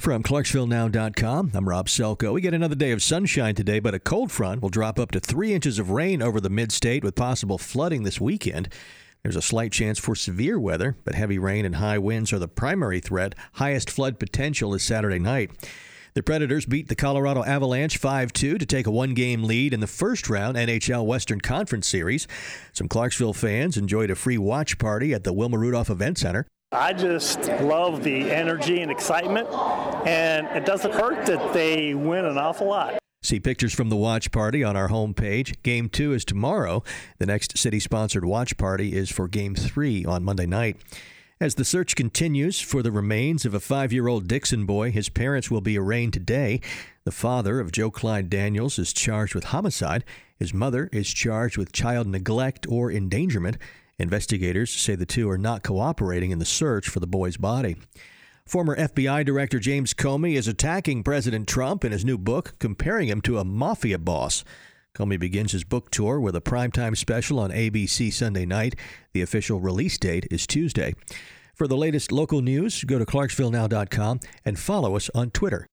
From ClarksvilleNow.com, I'm Rob Selko. We get another day of sunshine today, but a cold front will drop up to three inches of rain over the mid state with possible flooding this weekend. There's a slight chance for severe weather, but heavy rain and high winds are the primary threat. Highest flood potential is Saturday night. The Predators beat the Colorado Avalanche 5 2 to take a one game lead in the first round NHL Western Conference Series. Some Clarksville fans enjoyed a free watch party at the Wilma Rudolph Event Center. I just love the energy and excitement, and it doesn't hurt that they win an awful lot. See pictures from the watch party on our homepage. Game two is tomorrow. The next city sponsored watch party is for game three on Monday night. As the search continues for the remains of a five year old Dickson boy, his parents will be arraigned today. The father of Joe Clyde Daniels is charged with homicide. His mother is charged with child neglect or endangerment. Investigators say the two are not cooperating in the search for the boy's body. Former FBI Director James Comey is attacking President Trump in his new book, comparing him to a mafia boss. Comey begins his book tour with a primetime special on ABC Sunday night. The official release date is Tuesday. For the latest local news, go to clarksvillenow.com and follow us on Twitter.